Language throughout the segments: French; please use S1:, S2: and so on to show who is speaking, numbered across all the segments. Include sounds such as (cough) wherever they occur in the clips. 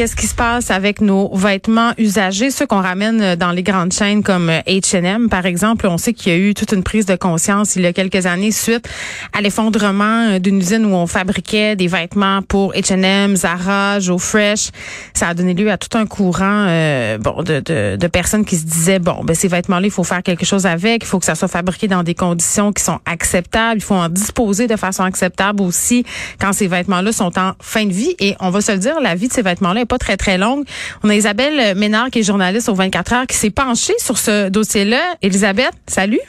S1: Qu'est-ce qui se passe avec nos vêtements usagés, ceux qu'on ramène dans les grandes chaînes comme H&M, par exemple? On sait qu'il y a eu toute une prise de conscience il y a quelques années suite à l'effondrement d'une usine où on fabriquait des vêtements pour H&M, Zara, Joe Fresh. Ça a donné lieu à tout un courant euh, bon de, de, de, personnes qui se disaient, bon, ben ces vêtements-là, il faut faire quelque chose avec, il faut que ça soit fabriqué dans des conditions qui sont acceptables, il faut en disposer de façon acceptable aussi quand ces vêtements-là sont en fin de vie. Et on va se dire, la vie de ces vêtements-là pas très, très longue. On a Isabelle Ménard, qui est journaliste au 24 heures, qui s'est penchée sur ce dossier-là. Elisabeth, salut.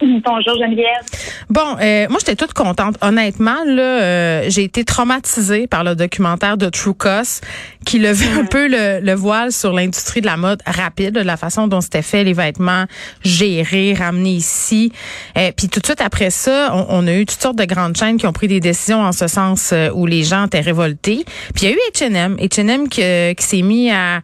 S2: Bonjour Geneviève.
S1: Bon, euh, moi j'étais toute contente. Honnêtement, là, euh, j'ai été traumatisée par le documentaire de True Cost qui levait un peu le, le voile sur l'industrie de la mode rapide, de la façon dont c'était fait les vêtements gérés, ramenés ici. Euh, puis tout de suite après ça, on, on, a eu toutes sortes de grandes chaînes qui ont pris des décisions en ce sens euh, où les gens étaient révoltés. Puis il y a eu H&M, H&M qui, qui s'est mis à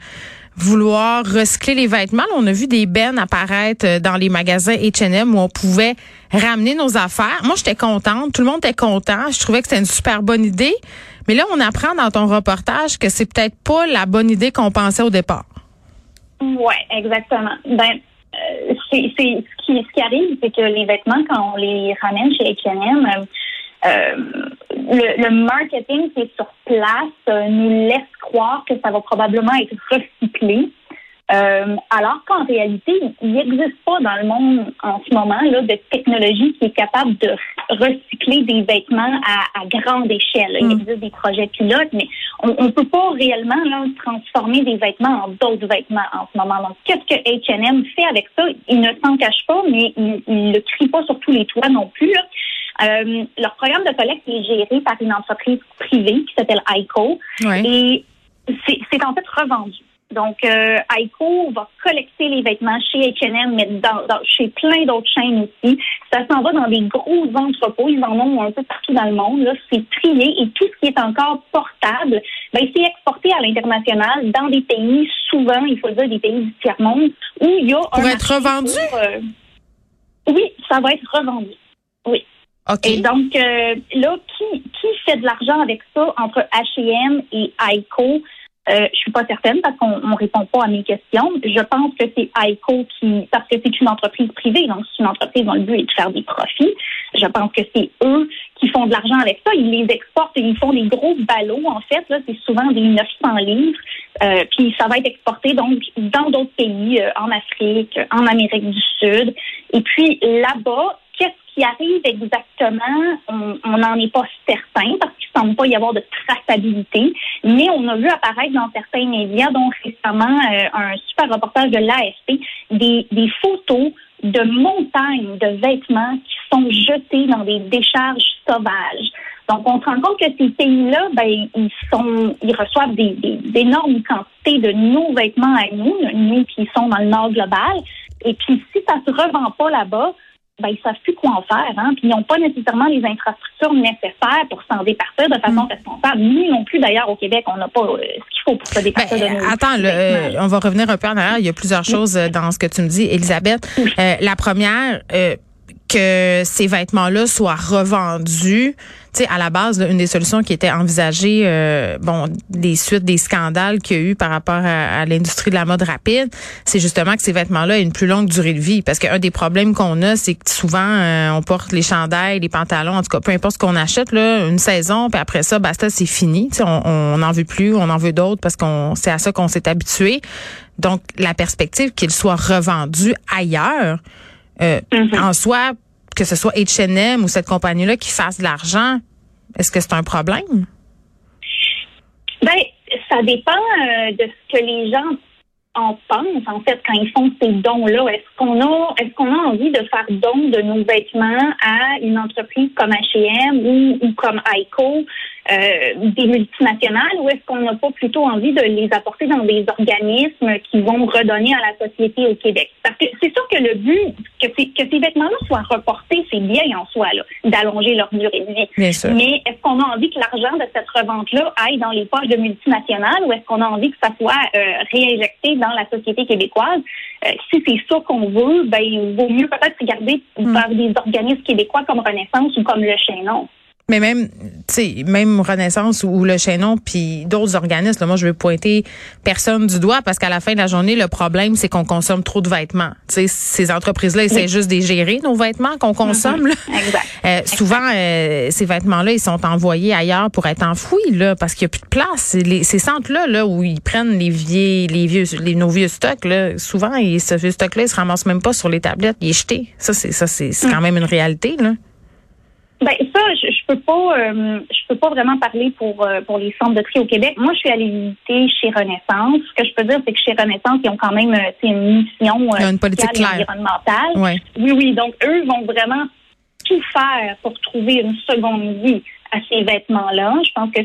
S1: vouloir recycler les vêtements. on a vu des bennes apparaître euh, dans les magasins H&M où on pouvait ramener nos affaires. Moi, j'étais contente. Tout le monde était content. Je trouvais que c'était une super bonne idée. Mais là, on apprend dans ton reportage que c'est peut-être pas la bonne idée qu'on pensait au départ.
S2: Oui, exactement. Ben, euh, c'est, c'est ce qui, ce qui arrive, c'est que les vêtements, quand on les ramène chez H&M, euh, le, le, marketing qui est sur place euh, nous laisse croire que ça va probablement être recyclé. Euh, alors qu'en réalité, il n'existe pas dans le monde en ce moment là, de technologie qui est capable de recycler des vêtements à, à grande échelle. Il mm. existe des projets pilotes, mais on ne peut pas réellement là, transformer des vêtements en d'autres vêtements en ce moment. Donc, qu'est-ce que H&M fait avec ça? Il ne s'en cache pas, mais il ne le crie pas sur tous les toits non plus. Là. Euh, leur programme de collecte est géré par une entreprise privée qui s'appelle ICO. Et c'est en fait revendu. Donc, euh, ICO va collecter les vêtements chez H&M, mais dans, chez plein d'autres chaînes aussi. Ça s'en va dans des gros entrepôts. Ils en ont un peu partout dans le monde. Là, c'est trié et tout ce qui est encore portable, ben, c'est exporté à l'international dans des pays, souvent, il faut le dire, des pays du tiers-monde, où il y a
S1: Pour être revendu?
S2: Euh, oui, ça va être revendu. Oui. Et donc, euh, là, qui, qui fait de l'argent avec ça entre H&M et ICO? Euh, je suis pas certaine parce qu'on ne répond pas à mes questions. Je pense que c'est ICO qui, parce que c'est une entreprise privée, donc c'est une entreprise dont le but est de faire des profits. Je pense que c'est eux qui font de l'argent avec ça. Ils les exportent et ils font des gros ballots, en fait. Là, c'est souvent des 900 livres. Euh, puis ça va être exporté donc dans d'autres pays, euh, en Afrique, en Amérique du Sud. Et puis là-bas, qui arrive exactement, on n'en est pas certain parce qu'il ne semble pas y avoir de traçabilité, mais on a vu apparaître dans certains médias, dont récemment euh, un super reportage de l'AFP, des, photos de montagnes de vêtements qui sont jetés dans des décharges sauvages. Donc, on se rend compte que ces pays-là, ben, ils reçoivent des, des, énormes quantités de nos vêtements à nous, nous qui sont dans le nord global. Et puis, si ça se revend pas là-bas, ben, ils savent plus quoi en faire. Hein? Puis ils n'ont pas nécessairement les infrastructures nécessaires pour s'en départir de façon mm. responsable. Nous non plus, d'ailleurs, au Québec, on n'a pas euh, ce qu'il faut pour se départir
S1: ben,
S2: de nos
S1: Attends, euh, on va revenir un peu en arrière. Il y a plusieurs choses euh, dans ce que tu me dis, Elisabeth. la première, que ces vêtements-là soient revendus, tu sais, à la base, une des solutions qui était envisagée, euh, bon, des suites des scandales qu'il y a eu par rapport à, l'industrie de la mode rapide, c'est justement que ces vêtements-là aient une plus longue durée de vie. Parce qu'un des problèmes qu'on a, c'est que souvent, euh, on porte les chandails, les pantalons, en tout cas, peu importe ce qu'on achète, là, une saison, puis après ça, basta, c'est fini. Tu sais, on n'en veut plus, on en veut d'autres parce qu'on c'est à ça qu'on s'est habitué. Donc, la perspective qu'il soit revendu ailleurs, euh, mm-hmm. en soi, que ce soit H&M ou cette compagnie-là qui fasse de l'argent, est-ce que c'est un problème?
S2: Ben, ça dépend euh, de ce que les gens en pensent, en fait, quand ils font ces dons-là. Est-ce qu'on a, est-ce qu'on a envie de faire don de nos vêtements à une entreprise comme H&M ou, comme Aiko? Euh, des multinationales ou est-ce qu'on n'a pas plutôt envie de les apporter dans des organismes qui vont redonner à la société au Québec? Parce que c'est sûr que le but que, que ces vêtements-là soient reportés, c'est bien en soi, d'allonger leur durée de vie. Mais est-ce qu'on a envie que l'argent de cette revente-là aille dans les poches de multinationales ou est-ce qu'on a envie que ça soit euh, réinjecté dans la société québécoise? Euh, si c'est ça qu'on veut, ben, il vaut mieux peut-être regarder mm. par des organismes québécois comme Renaissance ou comme le Chaînon.
S1: Mais même, tu sais, même Renaissance ou, le Chaînon, puis d'autres organismes, moi, je veux pointer personne du doigt parce qu'à la fin de la journée, le problème, c'est qu'on consomme trop de vêtements. Tu sais, ces entreprises-là essaient juste de gérer nos vêtements qu'on consomme.
S2: Exact.
S1: Euh, souvent, euh, ces vêtements-là, ils sont envoyés ailleurs pour être enfouis, là, parce qu'il n'y a plus de place. Les, ces centres-là, là, où ils prennent les vieux, les vieux, les, nos vieux stocks, là, souvent, ils, ce vieux stock-là, ils se ramassent même pas sur les tablettes, il est jeté. Ça, c'est, ça, c'est, c'est quand même une réalité, là.
S2: Ben ça, je, je peux pas, euh, je peux pas vraiment parler pour euh, pour les centres de tri au Québec. Moi, je suis allée visiter chez Renaissance. Ce que je peux dire, c'est que chez Renaissance, ils ont quand même euh, une mission
S1: une politique
S2: environnementale. Oui, oui. Donc eux vont vraiment tout faire pour trouver une seconde vie à ces vêtements-là. Je pense que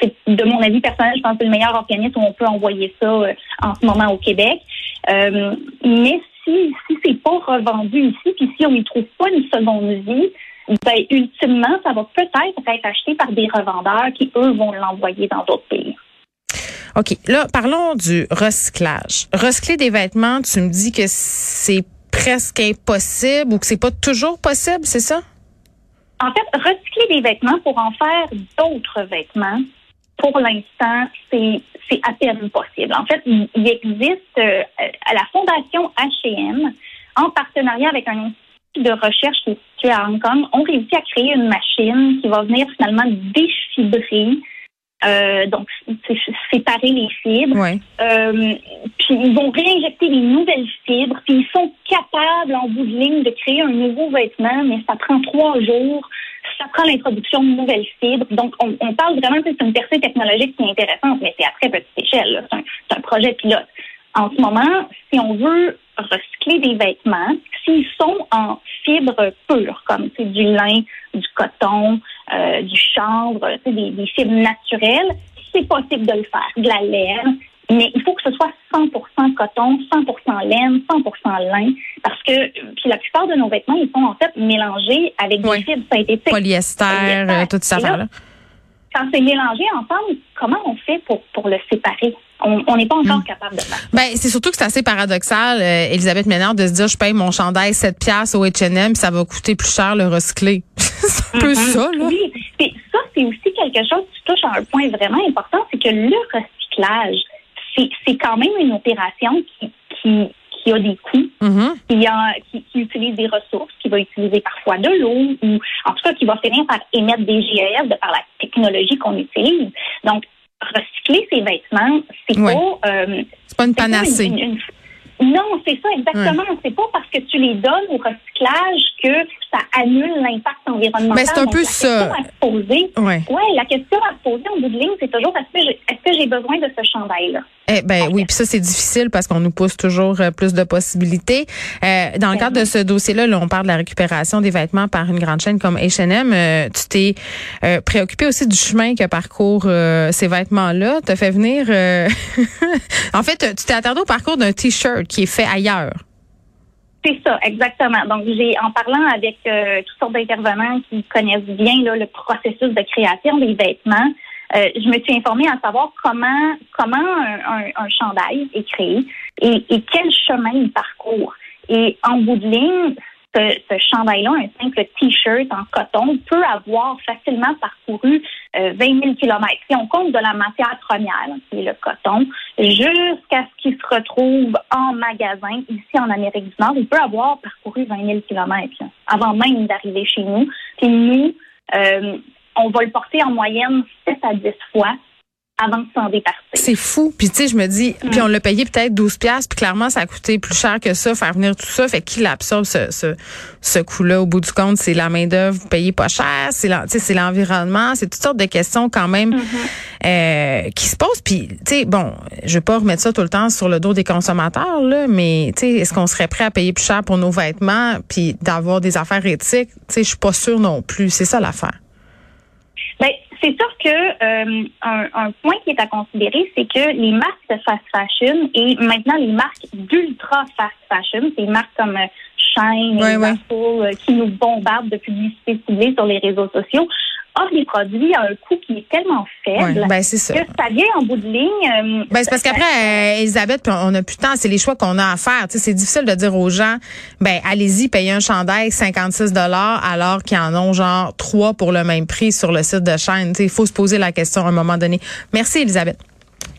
S2: c'est de mon avis personnel, je pense que c'est le meilleur organisme où on peut envoyer ça en ce moment au Québec. mais si si c'est pas revendu ici, puis si on n'y trouve pas une seconde vie ben, ultimement, ça va peut-être être acheté par des revendeurs qui, eux, vont l'envoyer dans d'autres pays.
S1: OK. Là, parlons du recyclage. Recycler des vêtements, tu me dis que c'est presque impossible ou que c'est pas toujours possible, c'est ça?
S2: En fait, recycler des vêtements pour en faire d'autres vêtements, pour l'instant, c'est, à peine possible. En fait, il, existe euh, à la Fondation H&M, en partenariat avec un de recherche qui est situé à Hong Kong ont réussi à créer une machine qui va venir finalement défibrer, euh, donc séparer les fibres. Euh, puis ils vont réinjecter des nouvelles fibres, puis ils sont capables en bout de ligne de créer un nouveau vêtement, mais ça prend trois jours. Ça prend l'introduction de nouvelles fibres. Donc, on, parle vraiment, c'est une percée technologique qui est intéressante, mais c'est à très petite échelle. C'est un, un projet pilote. En ce moment, si on veut recycler des vêtements, s'ils sont en fibres pures, comme c'est du lin, du coton, euh, du chanvre, des, des fibres naturelles, c'est possible de le faire, de la laine, mais il faut que ce soit 100% coton, 100% laine, 100% lin, parce que puis la plupart de nos vêtements, ils sont en fait mélangés avec des fibres synthétiques.
S1: Polyester, euh, tout ça. Là,
S2: quand c'est mélangé ensemble, comment on fait pour, pour le séparer? On n'est pas encore hmm. capable de faire. Ben,
S1: c'est surtout que c'est assez paradoxal, euh, Elisabeth Ménard, de se dire je paye mon chandail 7 piastres au H&M, ça va coûter plus cher le recycler. (laughs) c'est un peu mm-hmm. ça, là.
S2: Oui, ça, c'est aussi quelque chose qui touche à un point vraiment important, c'est que le recyclage, c'est quand même une opération qui, qui, qui a des coûts, mm-hmm. qui, a, qui, qui, utilise des ressources, qui va utiliser parfois de l'eau, ou en tout cas qui va finir par émettre des GEF de par la technologie qu'on utilise. Donc, recycler ses vêtements, c'est pas.
S1: Euh, c'est pas une panacée.
S2: Non, c'est ça exactement. C'est pas parce que tu les donnes au recyclage que ça annule l'impact environnemental.
S1: Mais c'est un peu ça.
S2: À se poser, ouais. la question à se poser en bout de ligne, c'est toujours est-ce que j'ai besoin de ce chandail-là?
S1: Eh ben oui, puis ça c'est difficile parce qu'on nous pousse toujours euh, plus de possibilités. Euh, dans le cadre de ce dossier-là, là, on parle de la récupération des vêtements par une grande chaîne comme H&M. Euh, tu t'es euh, préoccupé aussi du chemin que parcourent ces vêtements-là. T'as fait venir. (laughs) en fait, tu t'es attardé au parcours d'un t-shirt qui est fait ailleurs.
S2: C'est ça, exactement. Donc, j'ai en parlant avec toutes sortes d'intervenants qui connaissent bien le processus de création des vêtements. Euh, je me suis informée à savoir comment comment un, un, chandail est créé et, et, quel chemin il parcourt. Et en bout de ligne, ce, chandail-là, un simple T-shirt en coton, peut avoir facilement parcouru 20 000 kilomètres. Si on compte de la matière première, qui est le coton, jusqu'à ce qu'il se retrouve en magasin ici en Amérique du Nord, il peut avoir parcouru 20 000 kilomètres avant même d'arriver chez nous. Puis nous, euh, on va le porter en moyenne 7 à 10 fois avant de s'en départir.
S1: C'est fou. Puis tu sais, je me dis, puis on l'a payé peut-être 12 pièces, puis clairement ça a coûté plus cher que ça faire venir tout ça, fait qu'il absorbe ce ce, ce coût-là au bout du compte, c'est la main-d'œuvre payée pas cher, c'est c'est l'environnement, c'est toutes sortes de questions quand même mm-hmm. euh, qui se posent puis tu sais bon, je vais pas remettre ça tout le temps sur le dos des consommateurs là, mais tu sais est-ce qu'on serait prêt à payer plus cher pour nos vêtements puis d'avoir des affaires éthiques, tu sais je suis pas sûre non plus, c'est ça l'affaire.
S2: Ben, c'est sûr que euh, un, point qui est à considérer, c'est que les marques de fast fashion et maintenant les marques d'ultra fast fashion, ces marques comme euh, Shine, et euh, qui nous bombardent de publicité ciblée sur les réseaux sociaux, offre des produits à un coût qui est tellement faible
S1: ben, c'est ça.
S2: que ça vient en bout de ligne. Euh,
S1: ben, c'est parce qu'après, euh, Elisabeth, on a plus de temps, c'est les choix qu'on a à faire. c'est difficile de dire aux gens, ben allez-y, payez un chandail 56 dollars alors qu'ils en ont genre trois pour le même prix sur le site de chaîne. Il faut se poser la question à un moment donné. Merci, Elisabeth.